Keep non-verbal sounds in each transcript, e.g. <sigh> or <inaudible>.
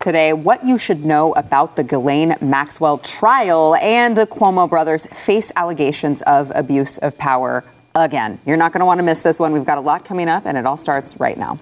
Today, what you should know about the Ghislaine Maxwell trial and the Cuomo brothers face allegations of abuse of power again. You're not going to want to miss this one. We've got a lot coming up, and it all starts right now.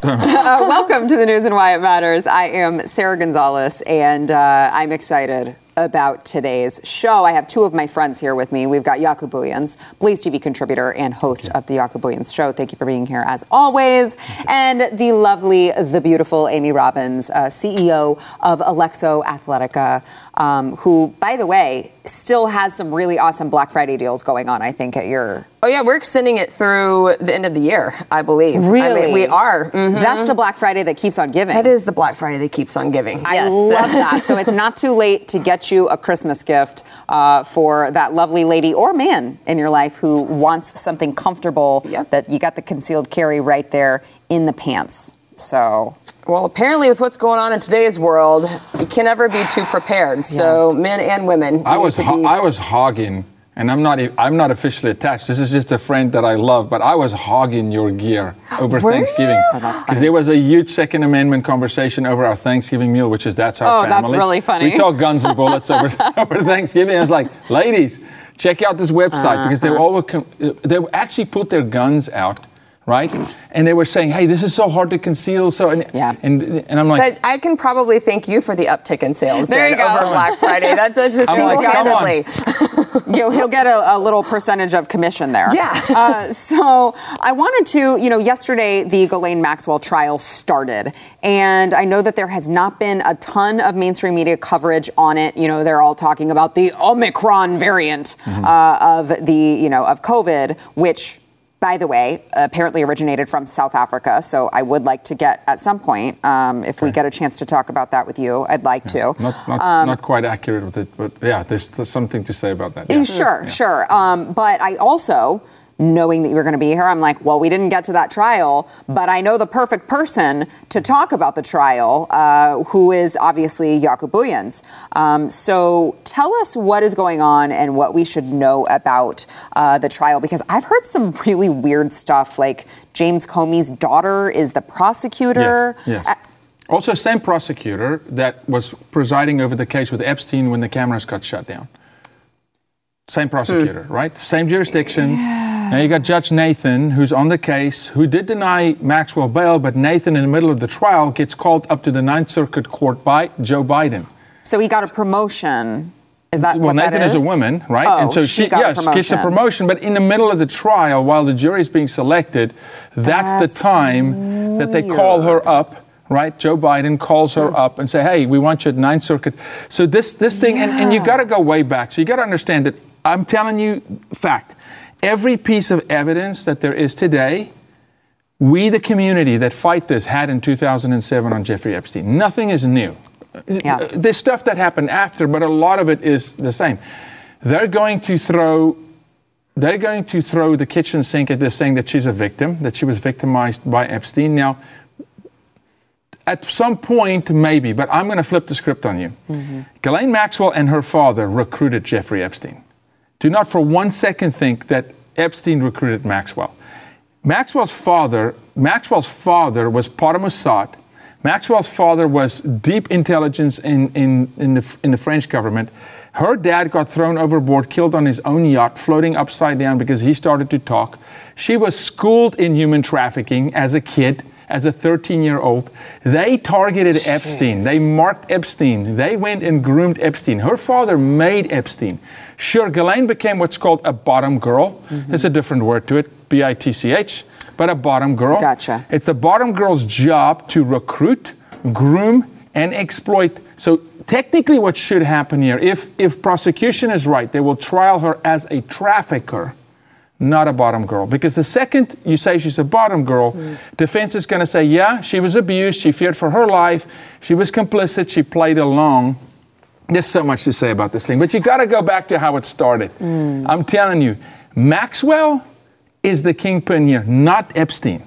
<laughs> uh, welcome to the news and why it matters. I am Sarah Gonzalez, and uh, I'm excited about today's show. I have two of my friends here with me. We've got Jaco Booyens, Blaze TV contributor and host of the Jaco Booyens Show. Thank you for being here as always. And the lovely, the beautiful Amy Robbins, uh, CEO of Alexo Athletica um, who, by the way, still has some really awesome Black Friday deals going on, I think, at your. Oh, yeah, we're extending it through the end of the year, I believe. Really? I mean, we are. Mm-hmm. That's the Black Friday that keeps on giving. That is the Black Friday that keeps on giving. I yes. love <laughs> that. so it's not too late to get you a Christmas gift uh, for that lovely lady or man in your life who wants something comfortable yep. that you got the concealed carry right there in the pants. So well, apparently, with what's going on in today's world, you can never be too prepared. So, yeah. men and women. I was ho- I was hogging, and I'm not I'm not officially attached. This is just a friend that I love, but I was hogging your gear over Were Thanksgiving because oh, there was a huge Second Amendment conversation over our Thanksgiving meal, which is that's our oh, family. that's really funny. We talk guns and bullets over <laughs> <laughs> over Thanksgiving. I was like, ladies, check out this website uh-huh. because they all they actually put their guns out right? And they were saying, "Hey, this is so hard to conceal." So, and yeah, and, and I'm like, but I can probably thank you for the uptick in sales there you go. over Black Friday. That, that's just <laughs> single-handedly. <laughs> Like, he'll get a, a, little percentage of commission there. Yeah. <laughs> Uh, so I wanted to, you know, yesterday the Ghislaine Maxwell trial started, and I know that there has not been a ton of mainstream media coverage on it. You know, they're all talking about the Omicron variant mm-hmm. uh, of the, you know, of COVID, which by the way, apparently originated from South Africa. So I would like to get at some point, um, if okay. we get a chance to talk about that with you, I'd like yeah. to. Not, not, um, not, quite accurate with it, but yeah, there's, there's something to say about that. Yeah. Sure, yeah. sure. Um, but I also knowing that you were going to be here, I'm like, well, we didn't get to that trial, but I know the perfect person to talk about the trial, uh, who is obviously Jaco Booyens. Um, so tell us what is going on and what we should know about uh, the trial, because I've heard some <laughs> really weird stuff, like James Comey's daughter is the prosecutor. Yes. yes. Uh, also, same prosecutor that was presiding over the case with Epstein when the cameras got shut down. Same prosecutor, hmm. right? Same jurisdiction. Yeah now you got Judge Nathan, who's on the case, who did deny Maxwell bail, but Nathan, in the middle of the trial, gets called up to the Ninth Circuit Court by Joe Biden. So he got a promotion. Is that what that is? well? Nathan is? is? a woman, right? Oh, and so oh, she, she got yes, a gets a promotion. But in the middle of the trial, while the jury is being selected, that's, that's the time weird. that they call her up right? Joe Biden calls her up and say, "Hey, we want you at Ninth Circuit." So this this thing, yeah. and, and you got to go way back. So you got to understand that I'm telling you fact every piece of evidence that there is today, we, the community that fight this, had in 2007 on Jeffrey Epstein. Nothing is new. Yeah. There's stuff that happened after, but a lot of it is the same. They're going to throw they're going to throw the kitchen sink at this saying that she's a victim, that she was victimized by Epstein. Now, at some point, maybe, but I'm going to flip the script on you. Mm-hmm. Ghislaine Maxwell and her father recruited Jeffrey Epstein. Do not for one second think that Epstein recruited Maxwell. Maxwell's father, Maxwell's father was part of Mossad. Maxwell's father was deep intelligence in, in, in, the, in the French government. Her dad got thrown overboard, killed on his own yacht, floating upside down because he started to talk. She was schooled in human trafficking as a kid as a 13 year old. They targeted Jeez. Epstein. They marked Epstein. They went and groomed Epstein. Her father made Epstein. Sure, Ghislaine became what's called a bottom girl. Mm-hmm. There's a different word to it, B I T C H, but a bottom girl. Gotcha. It's the bottom girl's job to recruit, groom, and exploit. So technically what should happen here if if prosecution is right they will trial her as a trafficker not a bottom girl. Because the second you say she's a bottom girl, mm. defense is going to say, yeah, she was abused, she feared for her life, she was complicit, she played along. There's so much to say about this thing, but you got to go back to how it started. Mm. I'm telling you, Maxwell is the kingpin here, not Epstein.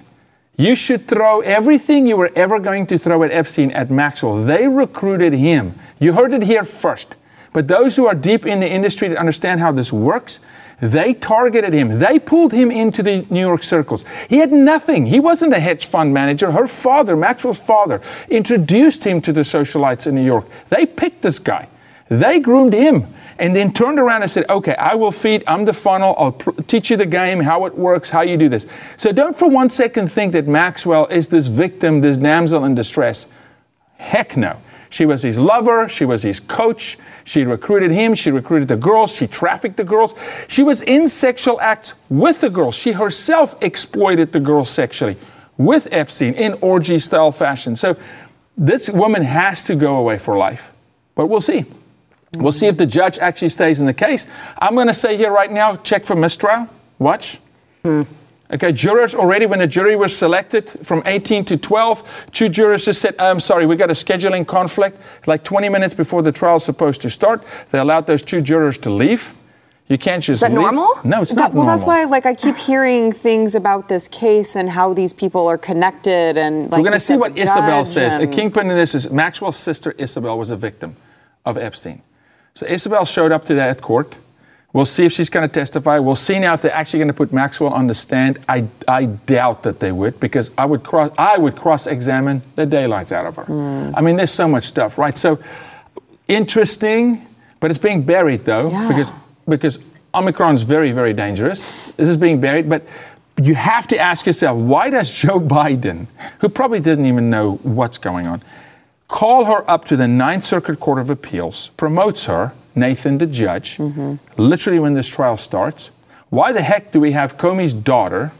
You should throw everything you were ever going to throw at Epstein at Maxwell. They recruited him. You heard it here first. But those who are deep in the industry that understand how this works, they targeted him. They pulled him into the New York circles. He had nothing. He wasn't a hedge fund manager. Her father, Maxwell's father, introduced him to the socialites in New York. They picked this guy. They groomed him and then turned around and said, okay, I will feed, I'm the funnel, I'll pr- teach you the game, how it works, how you do this. So don't for one second think that Maxwell is this victim, this damsel in distress. Heck no. She was his lover, she was his coach, she recruited him, she recruited the girls, she trafficked the girls. She was in sexual acts with the girls. She herself exploited the girls sexually with Epstein in orgy style fashion. So this woman has to go away for life. But we'll see. We'll see if the judge actually stays in the case. I'm going to say here right now check for mistrial. Watch. Hmm. Okay, jurors already, when the jury was selected from 18 to 12, two jurors just said, I'm sorry, we got a scheduling conflict. Like 20 minutes before the trial is supposed to start, they allowed those two jurors to leave. You can't just Is that leave. normal? No, it's That- not well, normal. that's why, like, I keep hearing things about this case and how these people are connected, and like We're going to see what Isabel says. A kingpin in this is Maxwell's sister Isabel was a victim of Epstein. So Isabel showed up to that court. We'll see if she's going to testify. We'll see now if they're actually going to put Maxwell on the stand. I, I doubt that they would because I would cross I would cross examine the daylights out of her. Hmm. I mean, there's so much stuff, right? So interesting, but it's being buried though Yeah. because because Omicron is very very dangerous. This is being buried, but you have to ask yourself why does Joe Biden, who probably didn't even know what's going on, call her up to the Ninth Circuit Court of Appeals, promotes her, Nathan the judge, mm-hmm. literally when this trial starts. Why the heck do we have Comey's daughter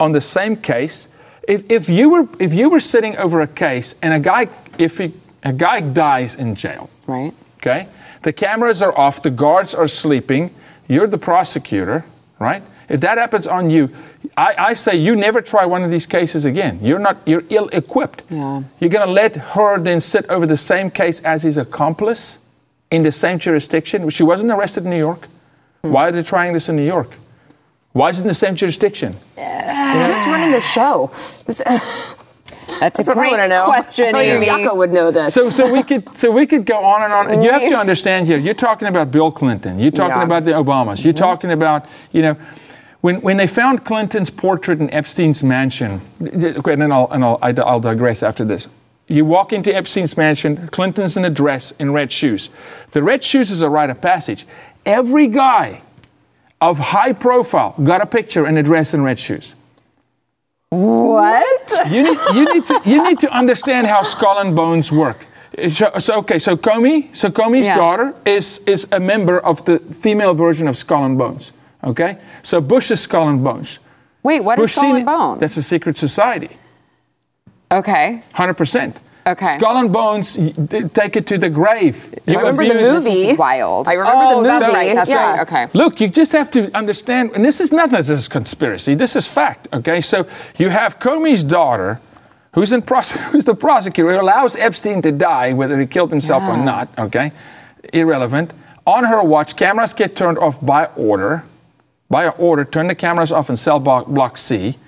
on the same case? If, if you were if you were sitting over a case and a guy if he, a guy dies in jail, right? okay, the cameras are off, the guards are sleeping, you're the prosecutor, right? If that happens on you, I, I say you never try one of these cases again. You're not you're ill equipped. Yeah. You're gonna let her then sit over the same case as his accomplice in the same jurisdiction. She wasn't arrested in New York. Hmm. Why are they trying this in New York? Why is it in the same jurisdiction? Who's running the show? <laughs> That's, That's a great know. question, I thought Amy. Jaco would know this. So, so we could, so we could go on and on. And you have to <laughs> understand here. You're talking about Bill Clinton. You're talking Yeah. about the Obamas. You're talking about, you know, when when they found Clinton's portrait in Epstein's mansion. Okay, and then I'll and I'll, I'll digress after this. You walk into Epstein's mansion. Clinton's in a dress in red shoes. The red shoes is a rite of passage. Every guy of high profile got a picture in a dress and red shoes. what? You need, you need to you need to understand how skull and bones work. So, so, okay, so Comey, so Comey's Yeah. daughter is is a member of the female version of Skull and Bones. Okay, so Bush is Skull and Bones. Wait, what is Bush Skull and Bones? That's a secret society. okay. Hundred percent. Okay. Skull and Bones, take it to the grave. You I remember the movie. This is wild. I remember oh, the That's movie. right. That's Yeah. right. Okay. Look, you just have to understand, and this is nothing. This is conspiracy. This is fact. Okay, so you have Comey's daughter, who's in pros- <laughs> who's the prosecutor, who allows Epstein to die, whether he killed himself or not. Okay, irrelevant. On her watch, cameras get turned off by order. By order, turn the cameras off in cell block, block C.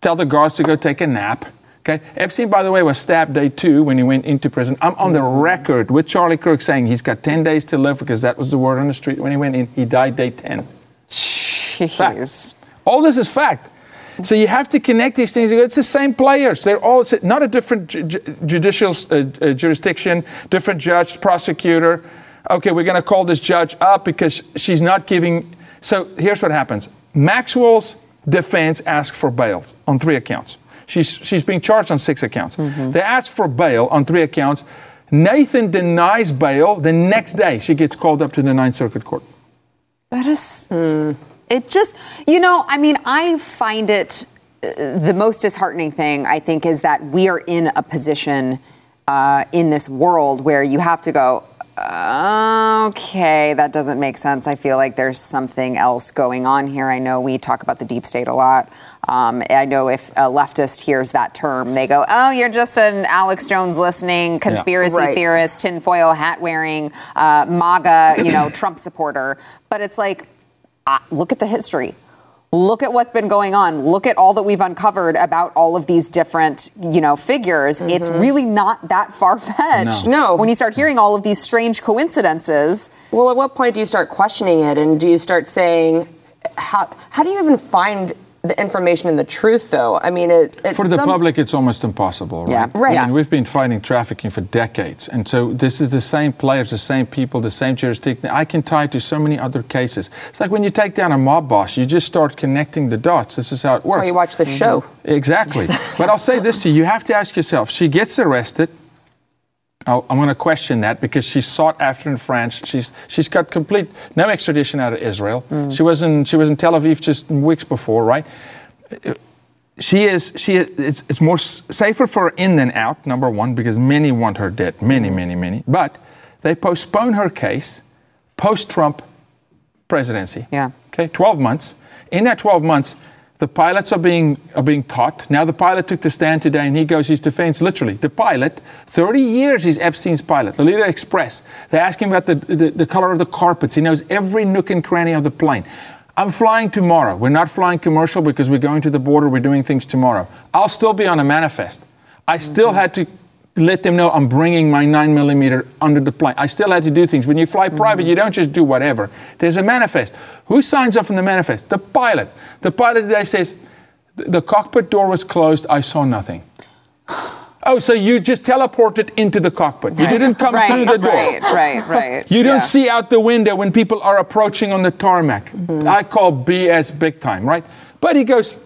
Tell the guards to go take a nap. Okay. Epstein, by the way, was stabbed day two when he went into prison. I'm on the record with Charlie Kirk saying he's got 10 days to live because that was the word on the street when he went in. He died day 10. Fact. Jeez. All this is fact. So you have to connect these things. It's the same players. They're all it's not a different ju- judicial uh, uh, jurisdiction, different judge, prosecutor. Okay, we're going to call this judge up because she's not giving. So here's what happens: Maxwell's defense asked for bail on three accounts. She's she's being charged on six accounts. They asked for bail on three accounts. Nathan denies bail. The next day, she gets called up to the Ninth Circuit Court. That is. It just, you know, I mean, I find it uh, the most disheartening thing, I think, is that we are in a position uh, in this world where you have to go, okay, that doesn't make sense. I feel like there's something else going on here. I know we talk about the deep state a lot. Um, I know if a leftist hears that term, they go, oh, you're just an Alex Jones listening conspiracy Right. theorist, tinfoil hat wearing, uh, MAGA, you know, Trump supporter. But it's like, uh, look at the history. Look at what's been going on. Look at all that we've uncovered about all of these different, you know, figures. Mm-hmm. It's really not that far fetched. No. no. When you start hearing all of these strange coincidences. Well, at what point do you start questioning it, and do you start saying, how how do you even find the information and the truth, though. I mean, it, for the some... public, it's almost impossible, right? Yeah, right. I mean, we've been fighting trafficking for decades, and so this is the same players, the same people, the same jurisdiction. I can tie it to so many other cases. It's like when you take down a mob boss, you just start connecting the dots. This is how it That's works. That's why you watch the mm-hmm. show. Exactly. but I'll say this to you: you have to ask yourself. She gets arrested i am going to question that because she's sought after in France. She's she's got complete no extradition out of Israel. Mm. She was in she was in Tel Aviv just weeks before, right? She is she is, it's, it's more safer for her in than out. Number one, because many want her dead, many many many. But they postpone her case post Trump presidency. Yeah. Okay, 12 months. In that 12 months, the pilots are being, are being taught. Now, the pilot took the stand today and he goes, his defense, literally, the pilot, 30 years he's Epstein's pilot, Lolita Express. They ask him about the, the, the color of the carpets. He knows every nook and cranny of the plane. I'm flying tomorrow. We're not flying commercial because we're going to the border. We're doing things tomorrow. I'll still be on a manifest. I still mm-hmm. had to let them know I'm bringing my 9 millimeter under the plane. I still had to do things. When you fly private, mm-hmm. you don't just do whatever. There's a manifest. Who signs off on the manifest? The pilot. The pilot today says, the cockpit door was closed. I saw nothing. <sighs> Oh, so you just teleported into the cockpit. You didn't come right, through the door. Right, right, right. <laughs> you don't yeah. see out the window when people are approaching on the tarmac. Mm-hmm. I call BS big time, right? But he goes,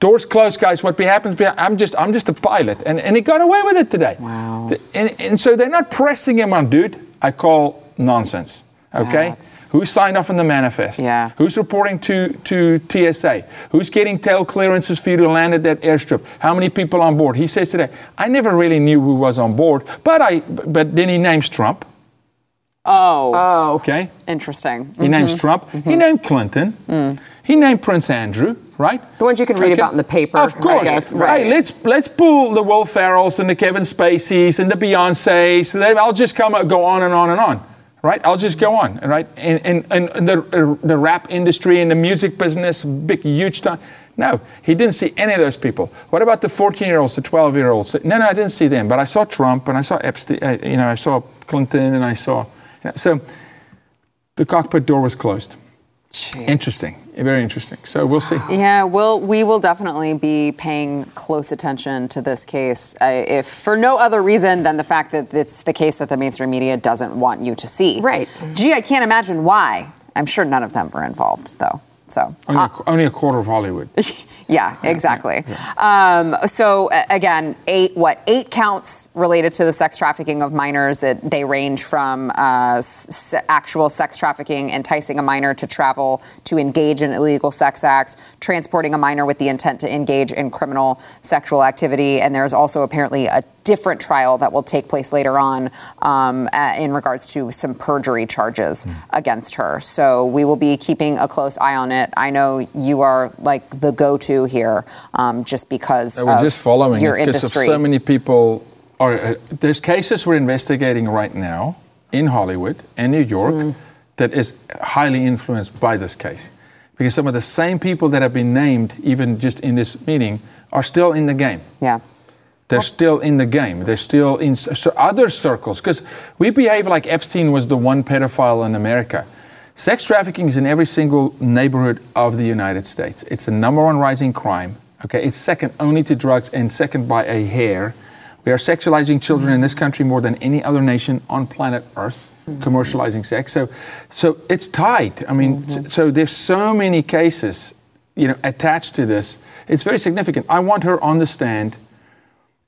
Doors closed, guys. What happens? I'm just, I'm just a pilot, and, and he got away with it today. Wow. And, and so they're not pressing him on, dude. I call nonsense. Okay, That's... who signed off on the manifest? Yeah. Who's reporting to to TSA? Who's getting tail clearances for you to land at that airstrip? How many people on board? He says today, I never really knew who was on board, but I, but then he names Trump. Oh. Oh. Okay. Interesting. He mm-hmm. names Trump. Mm-hmm. He named Clinton. Mm. He named Prince Andrew right? The ones you can read okay. about in the paper. Of course, guess, right. right. Let's let's pull the Will Ferrells and the Kevin Spaceys and the Beyonces. I'll just come go on and on and on, right? I'll just go on, right? And and, and the the rap industry and the music business, big huge time. No, he didn't see any of those people. What about the 14-year-olds, the 12-year-olds? No, no, I didn't see them. But I saw Trump and I saw Epstein. Uh, you know, I saw Clinton and I saw. You know, so the cockpit door was closed. Jeez. Interesting, very interesting. So we'll see. Yeah, we'll we will definitely be paying close attention to this case, uh, if for no other reason than the fact that it's the case that the mainstream media doesn't want you to see. Right. Gee, I can't imagine why. I'm sure none of them were involved, though. So only, uh, a, only a quarter of Hollywood. <laughs> Yeah, exactly. Um, so again, eight what eight counts related to the sex trafficking of minors. That they range from uh, s- actual sex trafficking, enticing a minor to travel to engage in illegal sex acts, transporting a minor with the intent to engage in criminal sexual activity, and there's also apparently a different trial that will take place later on um, in regards to some perjury charges mm. against her. So we will be keeping a close eye on it. I know you are like the go-to here, um, just because we're just following your industry. so many people are. Uh, there's cases we're investigating right now in Hollywood and New York mm. that is highly influenced by this case, because some of the same people that have been named, even just in this meeting, are still in the game. Yeah. They're still in the game. They're still in so other circles because we behave like Epstein was the one pedophile in America. Sex trafficking is in every single neighborhood of the United States. It's the number one rising crime. Okay, it's second only to drugs and second by a hair. We are sexualizing children in this country more than any other nation on planet Earth, mm-hmm. commercializing sex. So, so it's tied. I mean, mm-hmm. so there's so many cases, you know, attached to this. It's very significant. I want her on the stand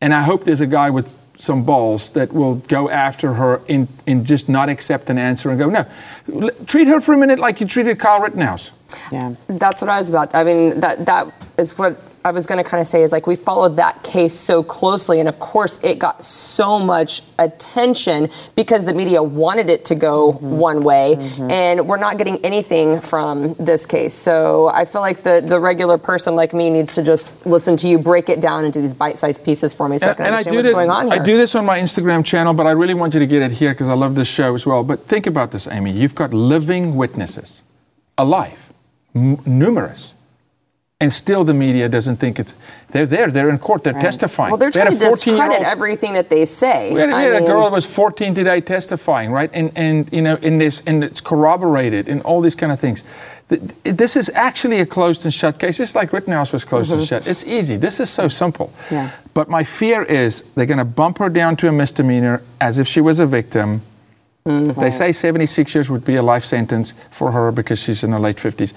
and I hope there's a guy with some balls that will go after her and, and just not accept an answer and go, no, treat her for a minute like you treated Kyle Rittenhouse. Yeah, that's what I was about. I mean, that that is what I was going to kind of say is like we followed that case so closely, and of course it got so much attention because the media wanted it to go mm-hmm. one way, mm-hmm. and we're not getting anything from this case. So I feel like the the regular person like me needs to just listen to you break it down into these bite-sized pieces for me, so and, I can understand I what's going on here. I do this on my Instagram channel, but I really want you to get it here because I love this show as well. But think about this, Amy. You've got living witnesses, alive, m- numerous And still, the media doesn't think it's. They're there. They're in court. They're testifying. Well, they're We had trying to 14-year-old discredit everything that they say. we had, we I had a girl that was 14 today testifying, right? And and you know, in this, and it's corroborated, and all these kind of things. This is actually a closed and shut case. It's like Rittenhouse was closed and mm-hmm. shut. It's easy. This is so simple. Yeah. But my fear is they're going to bump her down to a misdemeanor as if she was a victim. Mm-hmm. They say 76 years would be a life sentence for her because she's in her late 50s.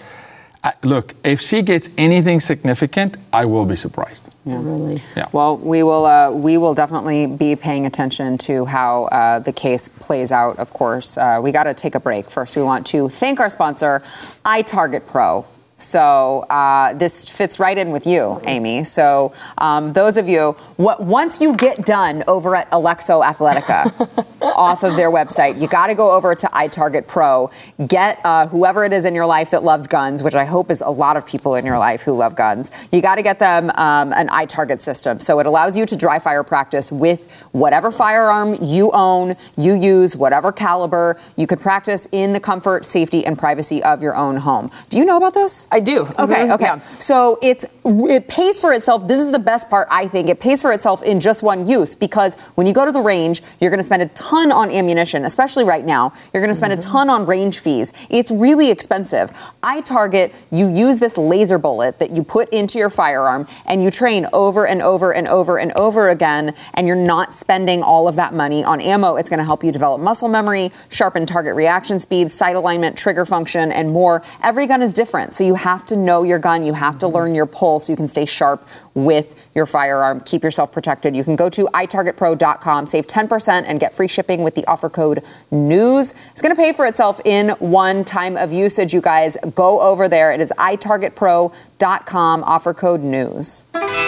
I, look, if she gets anything significant, I will be surprised. Yeah, Really. Yeah. Well, we will uh, we will definitely be paying attention to how uh, the case plays out. Of course, uh, we got to take a break. First, we want to thank our sponsor, iTarget Pro. So uh, this fits right in with you, Amy. So um, those of you, what, once you get done over at Alexo Athletica, <laughs> off of their website, you got to go over to iTarget Pro. Get uh, whoever it is in your life that loves guns, which I hope is a lot of people in your life who love guns. You got to get them um, an iTarget system. So it allows you to dry fire practice with whatever firearm you own, you use, whatever caliber. You could practice in the comfort, safety, and privacy of your own home. Do you know about this? I do. Okay, Mhm, okay. yeah. So it's it pays for itself. This is the best part, I think. It pays for itself in just one use because when you go to the range, you're going to spend a ton on ammunition, especially right now. You're going to spend a ton on range fees. It's really expensive. iTarget. You use this laser bullet that you put into your firearm, and you train over and over and over and over again, and you're not spending all of that money on ammo. It's going to help you develop muscle memory, sharpen target reaction speed, sight alignment, trigger function, and more. Every gun is different, so you have to know your gun. You have to mm-hmm. learn your pull so you can stay sharp with your firearm. Keep yourself protected. You can go to itargetpro.com, save 10%, and get free shipping with the offer code NEWS. It's going to pay for itself in one time of usage, you guys. Go over there. It is itargetpro.com, offer code NEWS.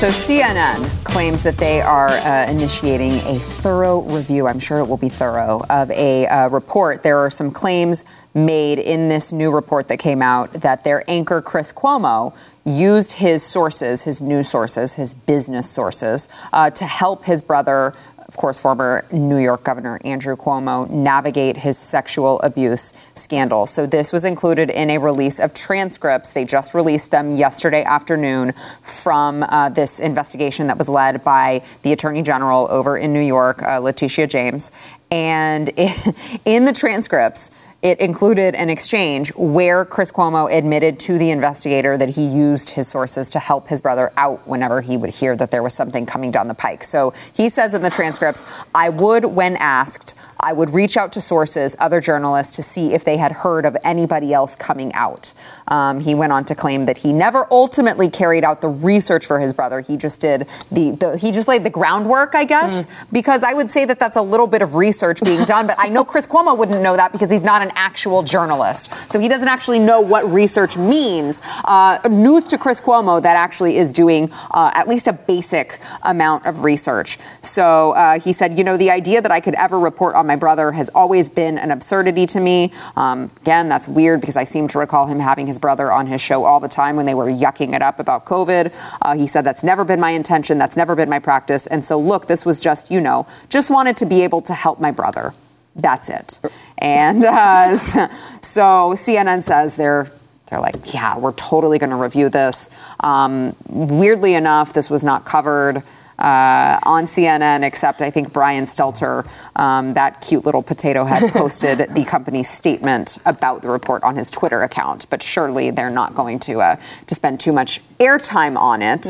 So CNN claims that they are uh, initiating a thorough review. I'm sure it will be thorough of a uh, report. There are some claims made in this new report that came out that their anchor Chris Cuomo used his sources, his news sources, his business sources, uh, to help his brother of course, former New York Governor Andrew Cuomo navigate his sexual abuse scandal. So, this was included in a release of transcripts. They just released them yesterday afternoon from uh, this investigation that was led by the Attorney General over in New York, uh, Letitia James. And <laughs> in the transcripts, it included an exchange where Chris Cuomo admitted to the investigator that he used his sources to help his brother out whenever he would hear that there was something coming down the pike. So he says in the transcripts, I would, when asked, I would reach out to sources, other journalists, to see if they had heard of anybody else coming out. Um, he went on to claim that he never ultimately carried out the research for his brother. He just did the, the he just laid the groundwork, I guess, because I would say that that's a little bit of research being done. But I know Chris Cuomo wouldn't know that because he's not an actual journalist, so he doesn't actually know what research means. Uh, news to Chris Cuomo that actually is doing uh, at least a basic amount of research. So uh, he said, you know, the idea that I could ever report on my brother has always been an absurdity to me. Um, again, that's weird because I seem to recall him having his brother on his show all the time when they were yucking it up about COVID. Uh, he said, that's never been my intention. That's never been my practice. And so, look, this was just, you know, just wanted to be able to help my brother. That's it. And uh, <laughs> so CNN says they're they're like, yeah, we're totally going to review this. Um, weirdly enough, this was not covered uh, on CNN, except I think Brian Stelter, um, that cute little potato head, <laughs> posted the company's statement about the report on his Twitter account. But surely they're not going to uh, to spend too much airtime on it.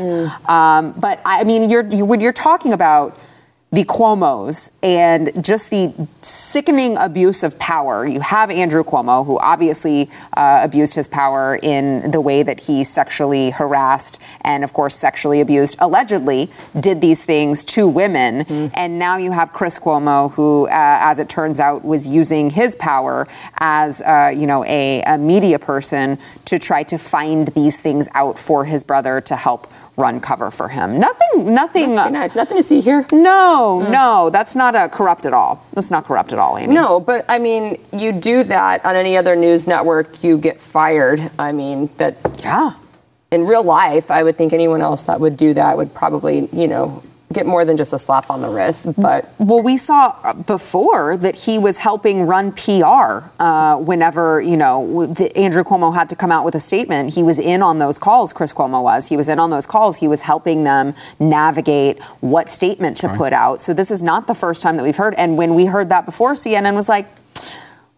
Um, but I mean, you're, you, when you're talking about the Cuomo's and just the sickening abuse of power. You have Andrew Cuomo, who obviously uh, abused his power in the way that he sexually harassed and, of course, sexually abused, allegedly did these things to women. And now you have Chris Cuomo, who, uh, as it turns out, was using his power as, uh, you know, a, a media person to try to find these things out for his brother to help run cover for him. Nothing, nothing. Nice. Nothing to see here. No, no, no, that's not uh, corrupt at all. That's not corrupt at all, Amy. No, but I mean, you do that on any other news network, you get fired. I mean, that Yeah. in real life, I would think anyone else that would do that would probably, you know, get more than just a slap on the wrist. But well, we saw before that he was helping run PR uh, whenever you know the, Andrew Cuomo had to come out with a statement. He was in on those calls. Chris Cuomo was. He was in on those calls. He was helping them navigate what statement to put out. So this is not the first time that we've heard. And when we heard that before, CNN was like.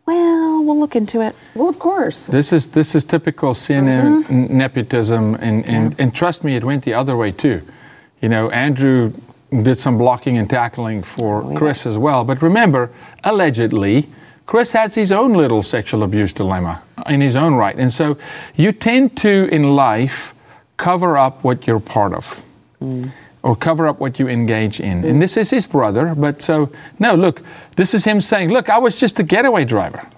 Well, we'll look into it. Well, of course. This is this is typical CNN mm-hmm. nepotism, and, and, yeah. and trust me, it went the other way too. You know, Andrew did some blocking and tackling for Chris as well. But remember, allegedly, Chris has his own little sexual abuse dilemma in his own right, and so you tend to in life cover up what you're part of. Mm or cover up what you engage in. And this is his brother, but so, no, look, this is him saying, look, I was just a getaway driver.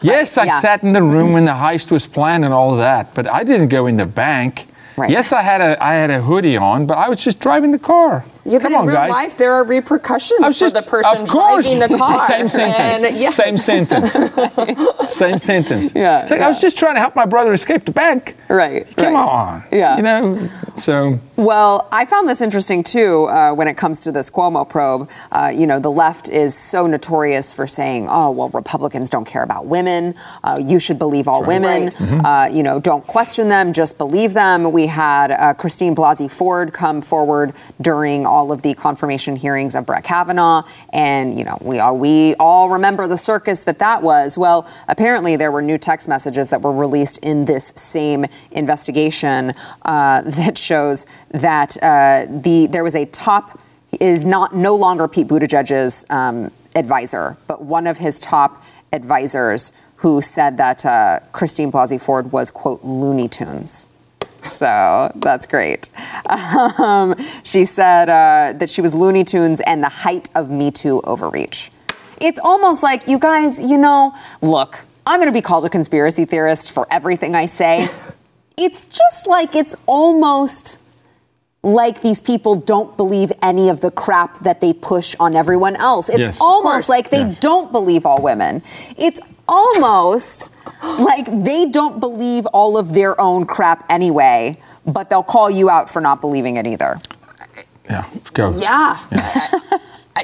Yes, I yeah. sat in the room when the heist was planned and all that, but I didn't go in the bank. Right. Yes, I had a I had a hoodie on, but I was just driving the car. Yeah, but Come in real guys. life, there are repercussions just, for the person driving the car. Same sentence. And, yes. Same sentence. <laughs> Same sentence. Yeah, like yeah. I was just trying to help my brother escape the bank. Right. Come right. on. Yeah. You know. So. Well, I found this interesting too uh, when it comes to this Cuomo probe. Uh, you know, the left is so notorious for saying, "Oh, well, Republicans don't care about women. Uh, you should believe all right. women. Right. Mm-hmm. Uh, you know, don't question them, just believe them." We had uh, Christine Blasey Ford come forward during all of the confirmation hearings of Brett Kavanaugh, and you know we all we all remember the circus that that was. Well, apparently there were new text messages that were released in this same investigation uh, that shows that uh, the there was a top is not no longer Pete Buttigieg's um, advisor, but one of his top advisors who said that uh, Christine Blasey Ford was quote Looney Tunes. So that's great. Um, she said uh, that she was Looney Tunes and the height of Me Too overreach. It's almost like, you guys, you know, look, I'm going to be called a conspiracy theorist for everything I say. <laughs> it's just like it's almost like these people don't believe any of the crap that they push on everyone else. It's yes, almost like they yeah. don't believe all women. It's almost like they don't believe all of their own crap anyway, but they'll call you out for not believing it either. Yeah, go. Yeah. yeah.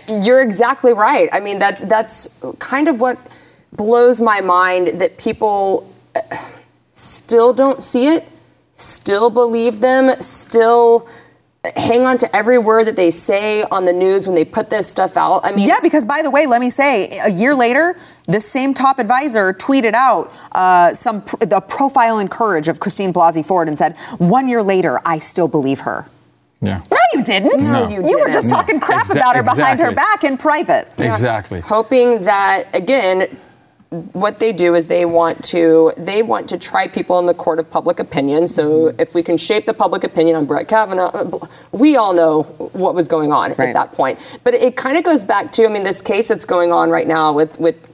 <laughs> You're exactly right. I mean, that's that's kind of what blows my mind that people uh, still don't see it, still believe them, still hang on to every word that they say on the news when they put this stuff out. I mean, yeah, because by the way, let me say, a year later, this same top advisor tweeted out uh, some pr- the profile and courage of Christine Blasey Ford and said, "One year later, I still believe her." Yeah. No, you didn't. No, you, you were just talking crap Exa- about her behind exactly. her back in private. Exactly. Hoping that again what they do is they want to they want to try people in the court of public opinion. So mm-hmm. if we can shape the public opinion on Brett Kavanaugh, we all know what was going on right. at that point. But it kind of goes back to I mean this case that's going on right now with with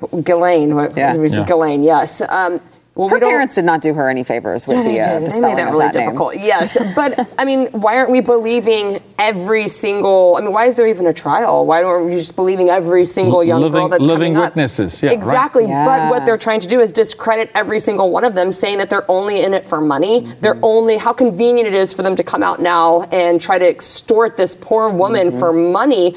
Ghislaine. Yeah. yeah. Ghislaine, yes. Um, well, her parents did not do her any favors with the, uh, the spelling made that really that difficult. Name. <laughs> Yes, but I mean, why aren't we believing every single? I mean, why is there even a trial? Why aren't we just believing every single young living, girl that's living coming witnesses? Yeah, exactly. Right. Yeah. But what they're trying to do is discredit every single one of them, saying that they're only in it for money. Mm-hmm. They're only how convenient it is for them to come out now and try to extort this poor woman mm-hmm. for money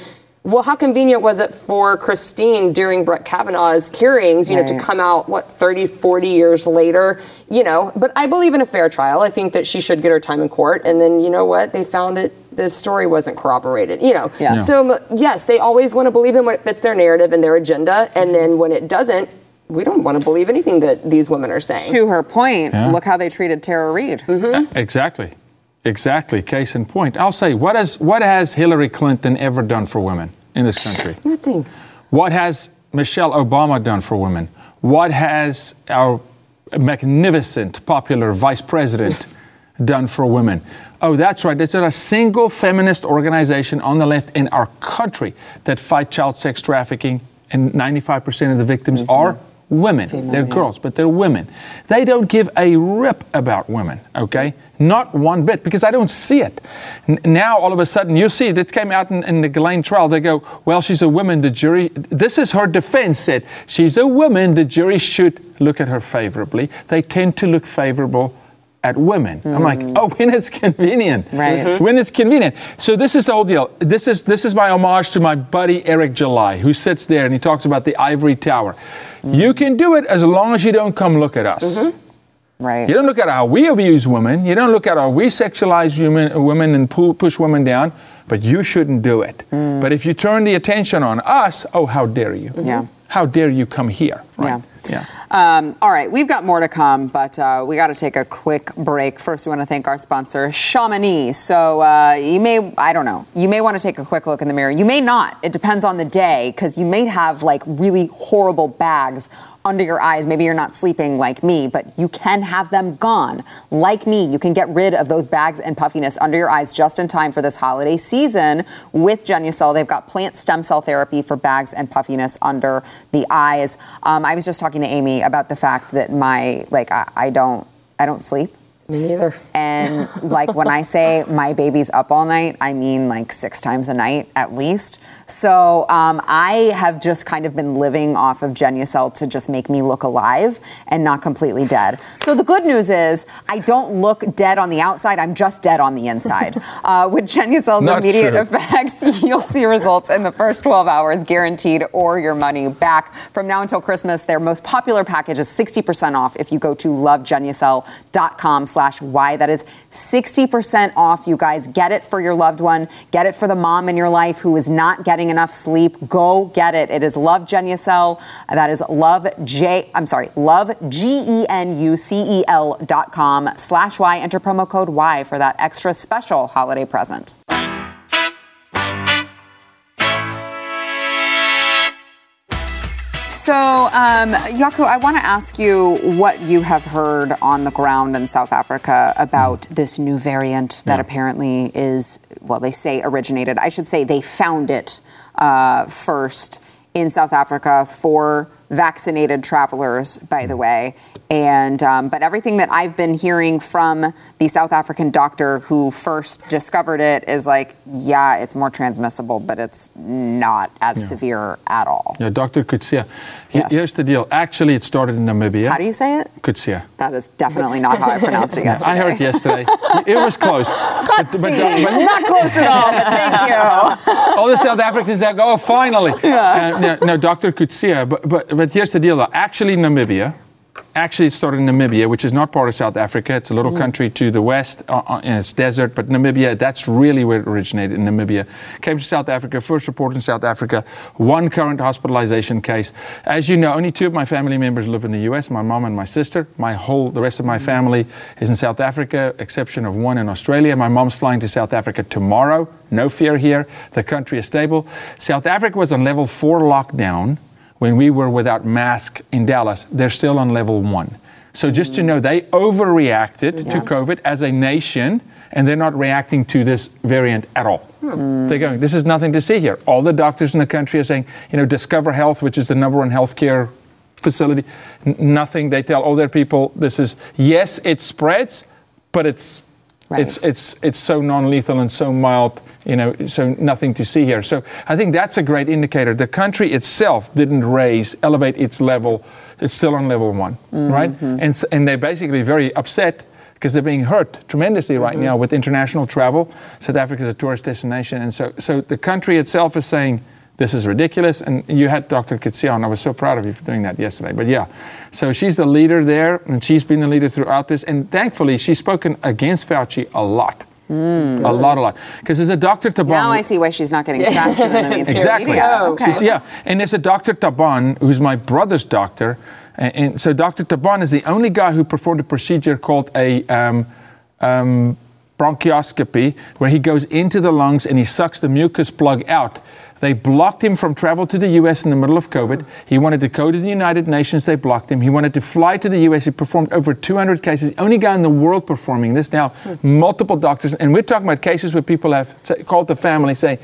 well, how convenient was it for Christine during Brett Kavanaugh's hearings, you right. know, to come out, what, 30, 40 years later, you know? But I believe in a fair trial. I think that she should get her time in court. And then, you know what? They found it the story wasn't corroborated, you know. Yeah. So yes, they always want to believe in what fits their narrative and their agenda, and then when it doesn't, we don't want to believe anything that these women are saying. To her point, yeah. look how they treated Tara Reade. Mm-hmm. Exactly, exactly. Case in point. I'll say, what has what has Hillary Clinton ever done for women? in this country? <laughs> Nothing. What has Michelle Obama done for women? What has our magnificent, popular vice president <laughs> done for women? Oh, that's right. There's not a single feminist organization on the left in our country that fight child sex trafficking, and 95% of the victims mm-hmm. are women. Female, they're yeah. girls, but they're women. They don't give a rip about women, okay? Not one bit, because I don't see it. N- now, all of a sudden, you see, that came out in, in the Ghislaine trial. They go, well, she's a woman. The jury, this is her defense, said, she's a woman. The jury should look at her favorably. They tend to look favorable at women. I'm like, mm. oh, <laughs> when it's convenient. Right. Mhm. When it's convenient. So this is the whole deal. This is this is my homage to my buddy Eric July, who sits there and he talks about the ivory tower. Mm-hmm. You can do it as long as you don't come look at us. Mm-hmm. Right. You don't look at how we abuse women. You don't look at how we sexualize women, women and pu- push women down. But you shouldn't do it. Mm. But if you turn the attention on us, oh, how dare you? Yeah. How dare you come here? Right? Yeah. Um, all right, we've got more to come, but uh, we got to take a quick break. First, we want to thank our sponsor, Chamonix. So uh, you may, I don't know, you may want to take a quick look in the mirror. You may not. It depends on the day, because you may have like really horrible bags under your eyes. Maybe you're not sleeping like me, but you can have them gone. Like me, you can get rid of those bags and puffiness under your eyes just in time for this holiday season with Genucel. They've got plant stem cell therapy for bags and puffiness under the eyes. Um, I was just talking to Amy about the fact that my like I, I don't I don't sleep. Me neither. And like when I say my baby's up all night, I mean like six times a night at least. So um, I have just kind of been living off of Genucel to just make me look alive and not completely dead. So the good news is I don't look dead on the outside. I'm just dead on the inside. <laughs> uh, with Genucel's Not immediate true. effects, <laughs> you'll see results in the first 12 hours, guaranteed, or your money back. From now until Christmas, their most popular package is 60% off if you go to lovegenucel.com slash WHY. That is 60% off, you guys. Get it for your loved one. Get it for the mom in your life who is not getting enough sleep. Go get it. It is Love Genucel. That is love J, I'm sorry, love G-E-N-U-C-E-L dot com slash WHY. Enter promo code WHY for that extra special holiday present. So, um, Jaco, I want to ask you what you have heard on the ground in South Africa about this new variant that Yeah. apparently is, well, they say originated. I should say they found it uh, first in South Africa for vaccinated travelers, by the way. And um, but everything that I've been hearing from the South African doctor who first discovered it is like, yeah, it's more transmissible, but it's not as severe at all. Yeah, Dr. Coetzee. Yes. Here's the deal. Actually, it started in Namibia. How do you say it? Coetzee. That is definitely not how I pronounced it yesterday. <laughs> I heard yesterday. it was close. But- but- but- not close at all, but thank you. all the South Africans like, oh, finally. Uh, no, no, Dr. Coetzee. But, but, but here's the deal. though. Actually, Namibia, actually it started in Namibia, which is not part of South Africa. It's a little country to the west, uh, uh, and it's desert. But Namibia, that's really where it originated in Namibia. Came to South Africa, first report in South Africa, one current hospitalization case. As you know, only two of my family members live in the U.S., my mom and my sister. My whole, the rest of my family is in South Africa, exception of one in Australia. My mom's flying to South Africa tomorrow. No fear here. The country is stable. South Africa was on level four lockdown when we were without mask in Dallas, they're still on level one. So just to mm. know, they overreacted to COVID as a nation, and they're not reacting to this variant at all. Hmm. They're going, this is nothing to see here. All the doctors in the country are saying, you know, Discover Health, which is the number one healthcare facility, n- nothing. They tell all their people, this is, yes, it spreads, but it's Right. it's it's it's so non-lethal and so mild, you know, so nothing to see here. So I think that's a great indicator. The country itself didn't raise, elevate its level. It's still on level one, mm-hmm. right? And and they're basically very upset because they're being hurt tremendously right mm-hmm. now with international travel. South Africa is a tourist destination, and so so the country itself is saying. This is ridiculous. And you had Dr. Kitsion. I was so proud of you for doing that yesterday. But yeah, so she's the leader there, and she's been the leader throughout this. And thankfully, she's spoken against Fauci a lot. A lot, a lot. Because there's a Dr. Taban. Now I see why she's not getting <laughs> traction in the mainstream Exactly. media. Okay. She's- yeah, and there's a Dr. Taban who's my brother's doctor, and, and so Dr. Taban is the only guy who performed a procedure called a um, um, bronchioscopy, where he goes into the lungs and he sucks the mucus plug out. They blocked him from travel to the U.S. in the middle of COVID. He wanted to go to the United Nations. They blocked him. He wanted to fly to the U.S. He performed over 200 cases. Only guy in the world performing this. Now, multiple doctors, and we're talking about cases where people have t- called the family, say,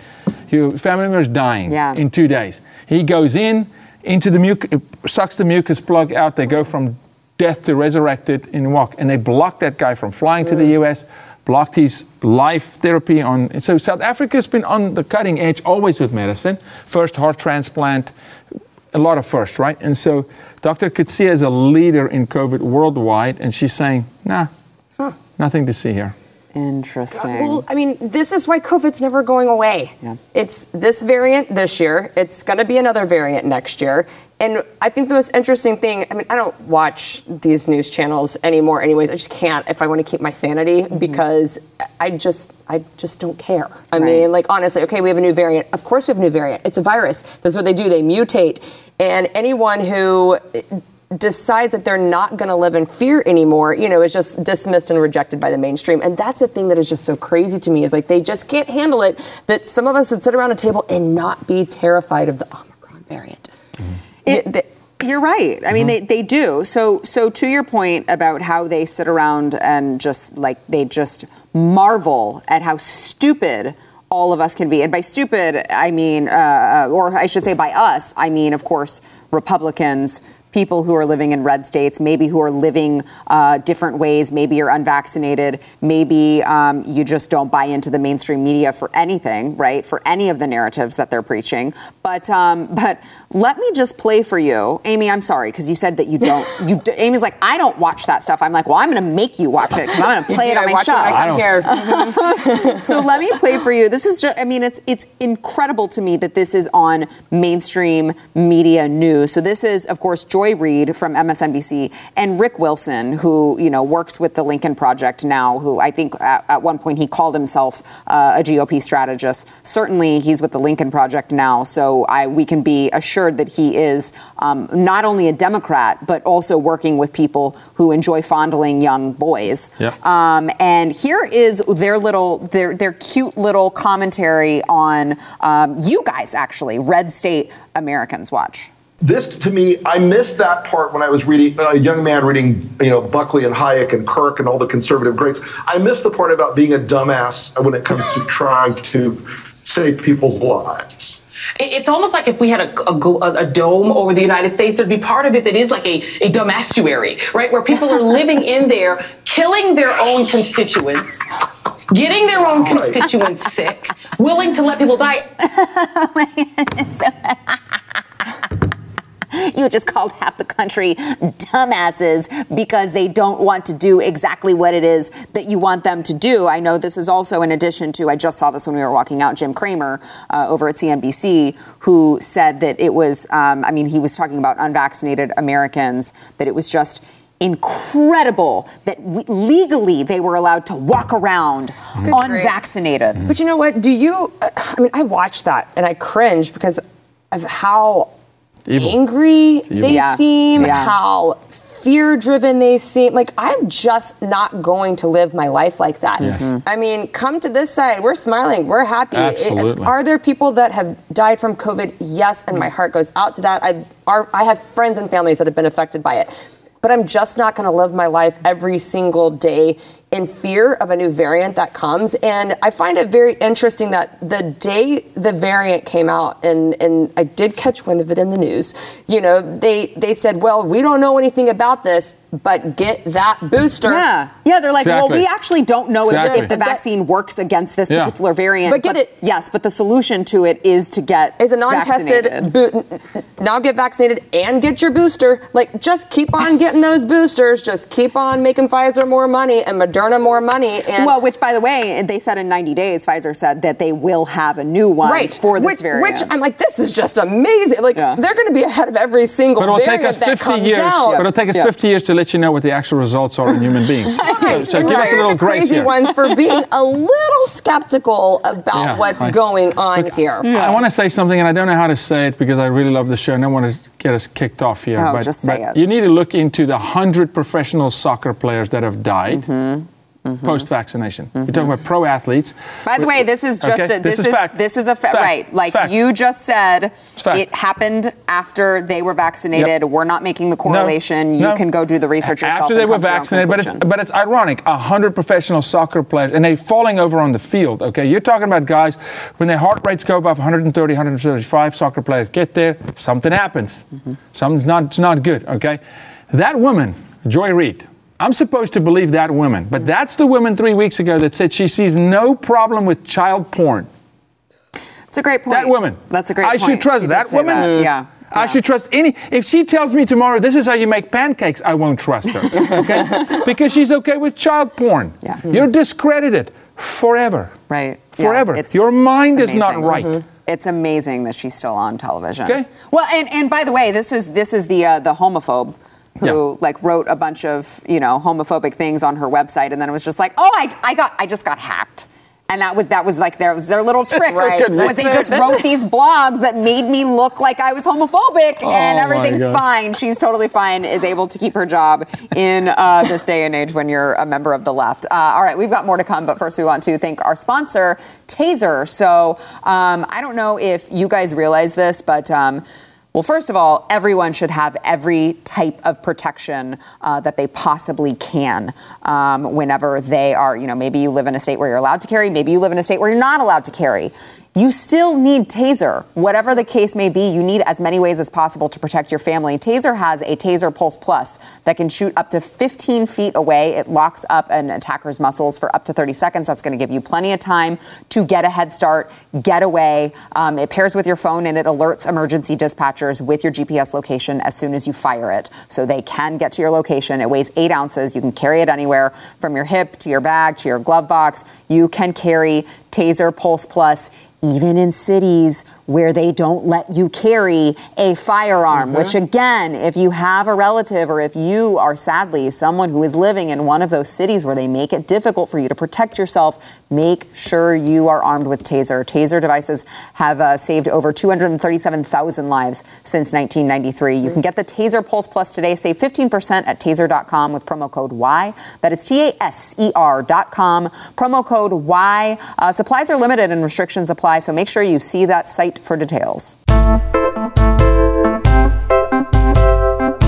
your family member is dying Yeah. in two days. He goes in into the mucus, sucks the mucus plug out. They go from death to resurrected in walk, and they blocked that guy from flying to the mm. U.S. Blocked his life therapy on. So South Africa's been on the cutting edge always with medicine. First heart transplant, a lot of first, right? And so Dr. Coetzee is a leader in COVID worldwide, and she's saying, nah, Nothing to see here. Interesting. Uh, well, I mean, this is why COVID's never going away. Yeah. It's this variant this year. It's going to be another variant next year. And I think the most interesting thing, I mean, I don't watch these news channels anymore anyways. I just can't if I want to keep my sanity mm-hmm. because I just I just don't care. I Right. mean, like honestly, okay, we have a new variant. Of course we have a new variant. It's a virus. That's what they do. They mutate. And anyone who decides that they're not going to live in fear anymore, you know, is just dismissed and rejected by the mainstream. And that's the thing that is just so crazy to me is like they just can't handle it that some of us would sit around a table and not be terrified of the Omicron variant. Mm-hmm. It- Yeah, they- You're right. I mean, mm-hmm. they, they do. So so to your point about how they sit around and just like they just marvel at how stupid all of us can be. And by stupid, I mean, uh, uh or I should say by us, I mean, of course, Republicans. People who are living in red states, maybe who are living uh, different ways, maybe you're unvaccinated, maybe um, you just don't buy into the mainstream media for anything, right? For any of the narratives that they're preaching. But um, but let me just play for you, Amy. I'm sorry because you said that you don't. You d- Amy's like I don't watch that stuff. I'm like, well, I'm going to make you watch it 'cause I'm going to play it on my show. I don't- care. <laughs> so let me play for you. This is just, I mean, it's it's incredible to me that this is on mainstream media news. So this is, of course, Joy Reid from MSNBC and Rick Wilson, who you know works with the Lincoln Project now. Who I think at, at one point he called himself uh, a GOP strategist. Certainly, he's with the Lincoln Project now. So I we can be assured that he is um, not only a Democrat but also working with people who enjoy fondling young boys. Um, and here is their little, their their cute little commentary on um, you guys actually, Red State Americans. Watch. This to me, I missed that part when I was reading a young man reading, you know, Buckley and Hayek and Kirk and all the conservative greats. I missed the part about being a dumbass when it comes to <laughs> trying to save people's lives. It's almost like if we had a, a a- a dome over the United States, there'd be part of it that is like a, a dumb estuary, right? Where people are living <laughs> in there, killing their own constituents, getting their own constituents sick, willing to let people die. <laughs> Oh You just called half the country dumbasses because they don't want to do exactly what it is that you want them to do. I know this is also in addition to, I just saw this when we were walking out, Jim Cramer uh, over at CNBC, who said that it was, um, I mean, he was talking about unvaccinated Americans, that it was just incredible that we, legally they were allowed to walk around unvaccinated. But you know what? Do you? I mean, I watched that and I cringed because of how Evil. angry they Yeah. seem, Yeah. how fear-driven they seem. Like I'm just not going to live my life like that. Yes. Mhm. I mean, come to this side. We're smiling. We're happy. Absolutely. are there people that have died from COVID? Yes, and my heart goes out to that. I are I have friends and families that have been affected by it. But I'm just not going to live my life every single day in fear of a new variant that comes. And I find it very interesting that the day the variant came out, and, and I did catch wind of it in the news, you know, they, they said, well, we don't know anything about this, but get that booster. Yeah, yeah. They're like, well, we actually don't know if, Exactly. if the vaccine works against this Yeah. particular variant. But get it- Yes, but the solution to it is to get Is a non-tested vaccinated. bo- now get vaccinated and get your booster. Like just keep on getting those boosters. Just keep on making Pfizer more money and Moderna more money. And Well, which, by the way, they said in 90 days, Pfizer said that they will have a new one right for this which, variant. Which I'm like, this is just amazing. Like Yeah. they're going to be ahead of every single But it'll take variant us that 50 comes years. out. But it'll take us Yeah. 50 years to let you know what the actual results are in human beings. So, <laughs> Right. so And give us a little the grace crazy here. ones for being a little skeptical about Yeah, what's I- going on here. Yeah, I want to say something, and I don't know how to say it because I really love the show. and I want to get us kicked off here. Oh, but, just say but it. You need to look into the 100 professional soccer players that have died mm-hmm. Post vaccination. You're talking about pro athletes. Mm-hmm. By the way, this is just Okay, a, this, is fact. this is a fa- Fact. right. Like Fact. you just said, it happened after they were vaccinated. Yep. We're not making the No, correlation. you no. can go do the research yourself. After they were come to your own vaccinated, but it's, but it's ironic. A hundred professional soccer players, and they're falling over on the field. Okay, you're talking about guys when their heart rates go above 130, 135. Soccer players get there, something happens. Mm-hmm. Something's not, it's not good. Okay, that woman, Joy Reid. I'm supposed to believe that woman, but that's the woman three weeks ago that said she sees no problem with child porn. it's a great point. That woman. That's a great point. I point. should trust that woman. that, Yeah. I should trust any. If she tells me tomorrow this is how you make pancakes, I won't trust her. <laughs> Okay? because she's okay with child porn. Yeah. You're discredited forever. Right. Forever. it's Your mind is not amazing. right. Mhm. It's amazing that she's still on television. Okay. Well, and, and by the way, this is this is the uh, the homophobe who Yeah. like wrote a bunch of you know homophobic things on her website, and then it was just like, oh, I, I got I just got hacked. And that was that was like their was their little trick. Right. so. Was they just wrote these blogs that made me look like I was homophobic, and Oh, my everything's fine. She's totally fine. Is able to keep her job in uh, this day and age when you're a member of the left. Uh, all right, we've got more to come, but first we want to thank our sponsor, Taser. So um, I don't know if you guys realize this, but. Um, well, first of all, everyone should have every type of protection uh, that they possibly can um, whenever they are, you know, maybe you live in a state where you're allowed to carry, maybe you live in a state where you're not allowed to carry. You still need Taser. Whatever the case may be, you need as many ways as possible to protect your family. Taser has a Taser Pulse Plus that can shoot up to 15 feet away. It locks up an attacker's muscles for up to 30 seconds. That's going to give you plenty of time to get a head start, get away. Um, it pairs with your phone and it alerts emergency dispatchers with your GPS location as soon as you fire it. So they can get to your location. It weighs eight ounces. You can carry it anywhere from your hip to your bag to your glove box. You can carry Taser Pulse Plus even in cities where they don't let you carry a firearm, which again, if you have a relative or if you are sadly someone who is living in one of those cities where they make it difficult for you to protect yourself, make sure you are armed with Taser. Taser devices have uh, saved over 237,000 lives since 1993. You can get the Taser Pulse Plus today. Save 15% at taser.com with promo code WHY. That is T A S E R.com. Promo code WHY. Uh, supplies are limited and restrictions apply, so make sure you see that site for details.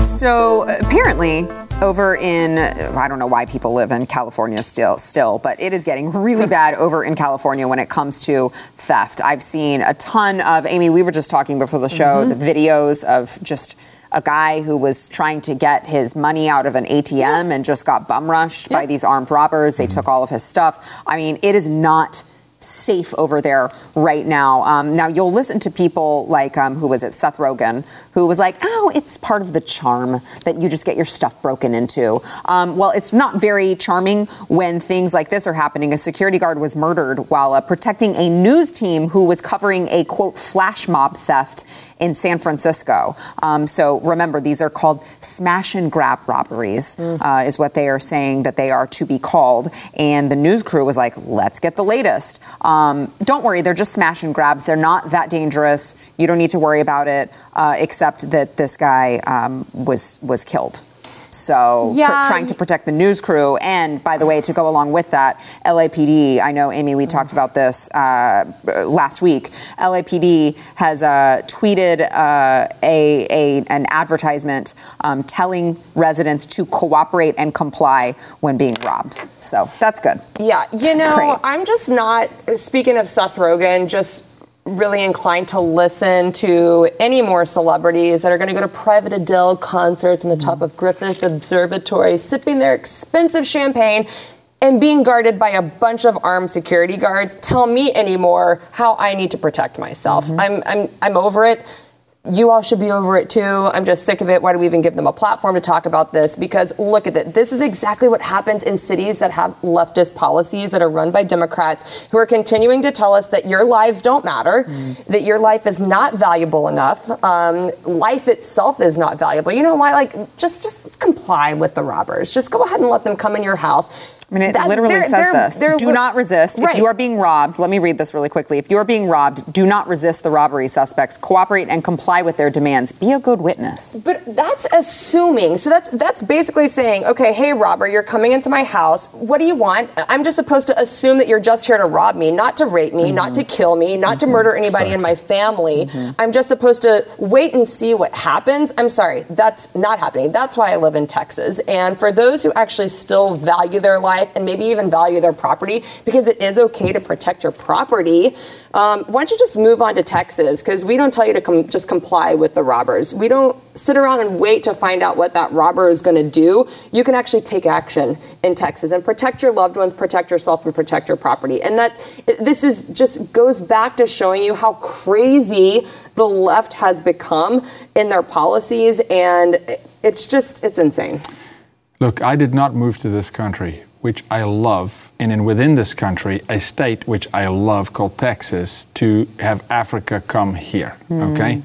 So apparently, over in I don't know why people live in California still still, but it is getting really <laughs> bad over in California when it comes to theft. I've seen a ton of Amy. We were just talking before the show mm-hmm. the videos of just. A guy who was trying to get his money out of an ATM and just got bum rushed by these armed robbers. They mm-hmm. took all of his stuff. I mean, it is not safe over there right now. Um, now you'll listen to people like um, who was it, Seth Rogen, who was like, "Oh, it's part of the charm that you just get your stuff broken into." Um, well, it's not very charming when things like this are happening. A security guard was murdered while uh, protecting a news team who was covering a quote flash mob theft in San Francisco. Um, so remember, these are called smash and grab robberies, uh, is what they are saying that they are to be called. And the news crew was like, let's get the latest. Um, don't worry, they're just smash and grabs. They're not that dangerous. You don't need to worry about it, uh, except that this guy um, was was killed. So pr- trying to protect the news crew, and by the way, to go along with that, LAPD. I know Amy, we talked about this uh, last week. LAPD has uh, tweeted uh, a, a an advertisement um, telling residents to cooperate and comply when being robbed. So that's good. Yeah, you know. I'm just not, speaking of Seth Rogen, just really inclined to listen to any more celebrities that are going to go to private Adele concerts on the top of Griffith Observatory, sipping their expensive champagne. And being guarded by a bunch of armed security guards tell me anymore how I need to protect myself. Mm-hmm. I'm, I'm, I'm over it. You all should be over it too. I'm just sick of it. Why do we even give them a platform to talk about this? Because look at it. This is exactly what happens in cities that have leftist policies that are run by Democrats who are continuing to tell us that your lives don't matter, that your life is not valuable enough. Um, life itself is not valuable. You know why? Like, just just comply with the robbers. Just go ahead and let them come in your house. I mean, it That- literally they're- says they're- this. they're do not resist. Right. If you are being robbed, let me read this really quickly. If you are being robbed, do not resist the robbery suspects. Cooperate and comply with their demands. Be a good witness. But that's assuming. So that's that's basically saying, okay, hey robber, you're coming into my house. What do you want? I'm just supposed to assume that you're just here to rob me, not to rape me, not to mm-hmm. kill me, not to mm-hmm. murder anybody in my family. Mm-hmm. I'm just supposed to wait and see what happens. I'm sorry, that's not happening. That's why I live in Texas. And for those who actually still value their life life and maybe even value their property because it is okay to protect your property. Um, why don't you just move on to Texas? Because we don't tell you to com- just comply with the robbers. We don't sit around and wait to find out what that robber is going to do. You can actually take action in Texas and protect your loved ones, protect yourself, and protect your property. And that this is just goes back to showing you how crazy the left has become in their policies, and it's just it's insane. Look, I did not move to this country, which I love, and in within this country, a state which I love called Texas, to have Africa come here. Hmm. Okay,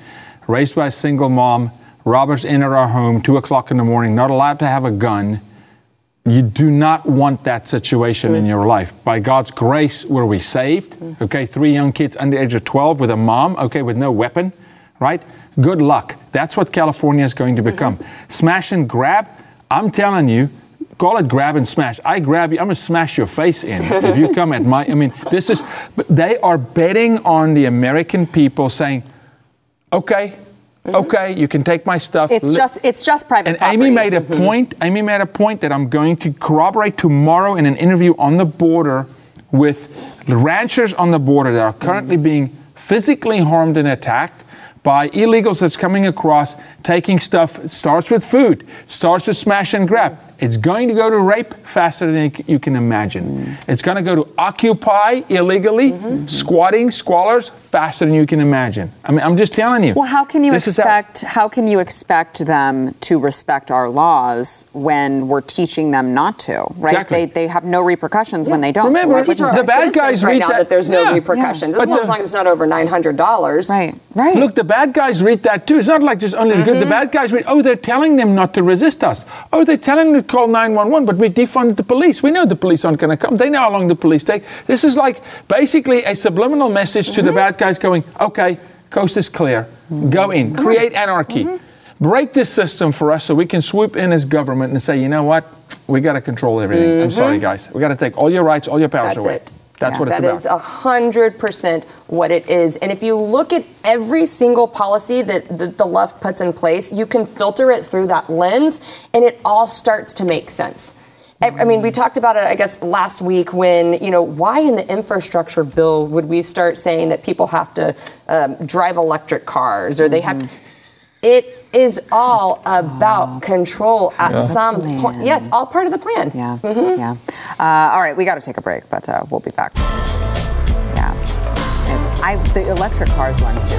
raised by a single mom, robbers enter our home two o'clock in the morning, not allowed to have a gun. You do not want that situation in hmm. your life. By God's grace, were we saved? Hmm. Okay, three young kids under the age of 12 with a mom, okay, with no weapon, right? Good luck. That's what California is going to become. Smash and grab, I'm telling you, call it grab and smash. I grab you, I'm gonna smash your face in if you come at my, I mean, this is, but they are betting on the American people saying, okay, mm-hmm. okay, you can take my stuff. It's Li- just it's just private and property. Amy made a mm-hmm. point. Amy made a point that I'm going to corroborate tomorrow in an interview on the border with ranchers on the border that are currently mm-hmm. being physically harmed and attacked by illegals that's coming across, taking stuff. It starts with food, starts with smash and grab. It's going to go to rape faster than you c- you can imagine. Mm. It's going to go to occupy illegally, mm-hmm. Mm-hmm. squatting, squalors faster than you can imagine. I mean, I'm just telling you. Well, how can you This is how- expect how can you expect them to respect our laws when we're teaching them not to? Right? Exactly. They, they have no repercussions when they don't. so Remember, why the wouldn't Our they? bad guys right read now that- that, there's no Yeah, repercussions, yeah. as, But the- as long as it's not over nine hundred dollars. Right, right. Look, the bad guys read that too. It's not like just only the good. The bad guys read, oh, they're telling them not to resist us. Oh, they're telling them to call 911, but we defunded the police. We know the police aren't going to come. They know how long the police take. This is like basically a subliminal message to the mm-hmm. bad guys going, okay, coast is clear. Go in. Mm-hmm. Create anarchy. Mm-hmm. Break this system for us so we can swoop in as government and say, you know what? We got to control everything. I'm sorry, guys. We got to take all your rights, all your powers That's away. it. That's Yeah. what it's That about. is a hundred percent what it is. And if you look at every single policy that, that the left puts in place, you can filter it through that lens, and it all starts to make sense. I mean, we talked about it, I guess, last week when, you know, why in the infrastructure bill would we start saying that people have to um, drive electric cars or they have to. It is all about control at some point. Yes, all part of the plan. Yeah, yeah. Uh, all right, we got to take a break, but uh, we'll be back. Yeah, it's I the electric cars one too.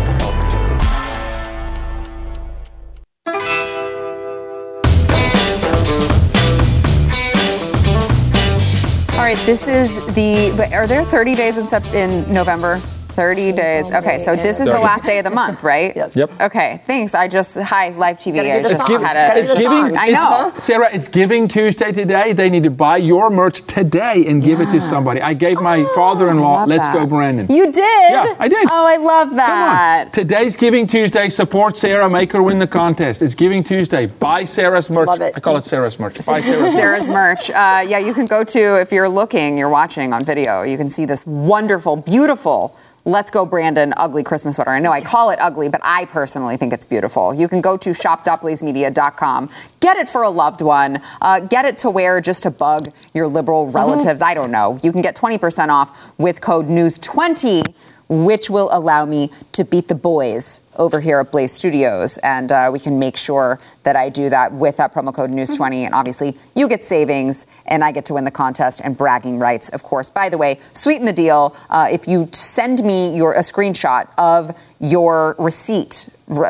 All right, this is the. Are there 30 days in, in November? 30 days. Okay, so this is the last day of the month, right? Yes. Yep. Okay, thanks. I just hi live TV. Gotta I the just song. had a. do the song. I it's- know. Sarah, it's Giving Tuesday today. They need to buy your merch today and give it to somebody. I gave my father-in-law, let's that. go, Brandon. You did? Yeah, I did. Oh, I love Come on. that. Today's Giving Tuesday. Support Sarah. Make her win the contest. It's Giving Tuesday. Buy Sarah's merch. Love it. I call it Sarah's merch. Buy Sarah's merch. Sarah's merch. Uh, yeah, you can go to, if you're looking, you're watching on video, you can see this wonderful, beautiful Let's Go Brandon ugly Christmas sweater. I know I call it ugly, but I personally think it's beautiful. You can go to shop.blazemedia.com, get it for a loved one, uh, get it to wear just to bug your liberal relatives. I don't know. You can get 20% off with code NEWS20 which will allow me to beat the boys over here at Blaze Studios. And uh, we can make sure that I do that with that promo code News20. And obviously, you get savings, and I get to win the contest and bragging rights, of course. By the way, sweeten the deal. Uh, if you send me your a screenshot of your receipt,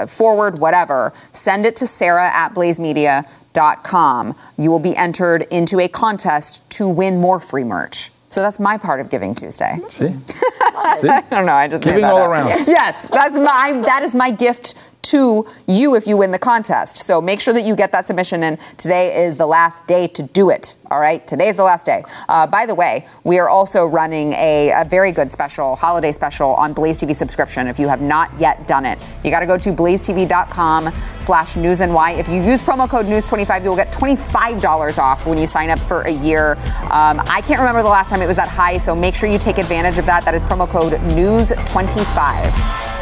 forward, whatever, send it to Sarah at blazemedia.com. You will be entered into a contest to win more free merch. So that's my part of Giving Tuesday. See? <laughs> See? I don't know. I just Giving that all around. <laughs> Yes, that's my that is my gift to you if you win the contest. So make sure that you get that submission in. Today is the last day to do it. All right, today is the last day. Uh, by the way, we are also running a, a very good special, holiday special on Blaze TV subscription. If you have not yet done it, you got to go to blazetv.com/slash news and why. If you use promo code news25, you will get $25 off when you sign up for a year. Um, I can't remember the last time it was that high, so make sure you take advantage of that. That is promo code news25.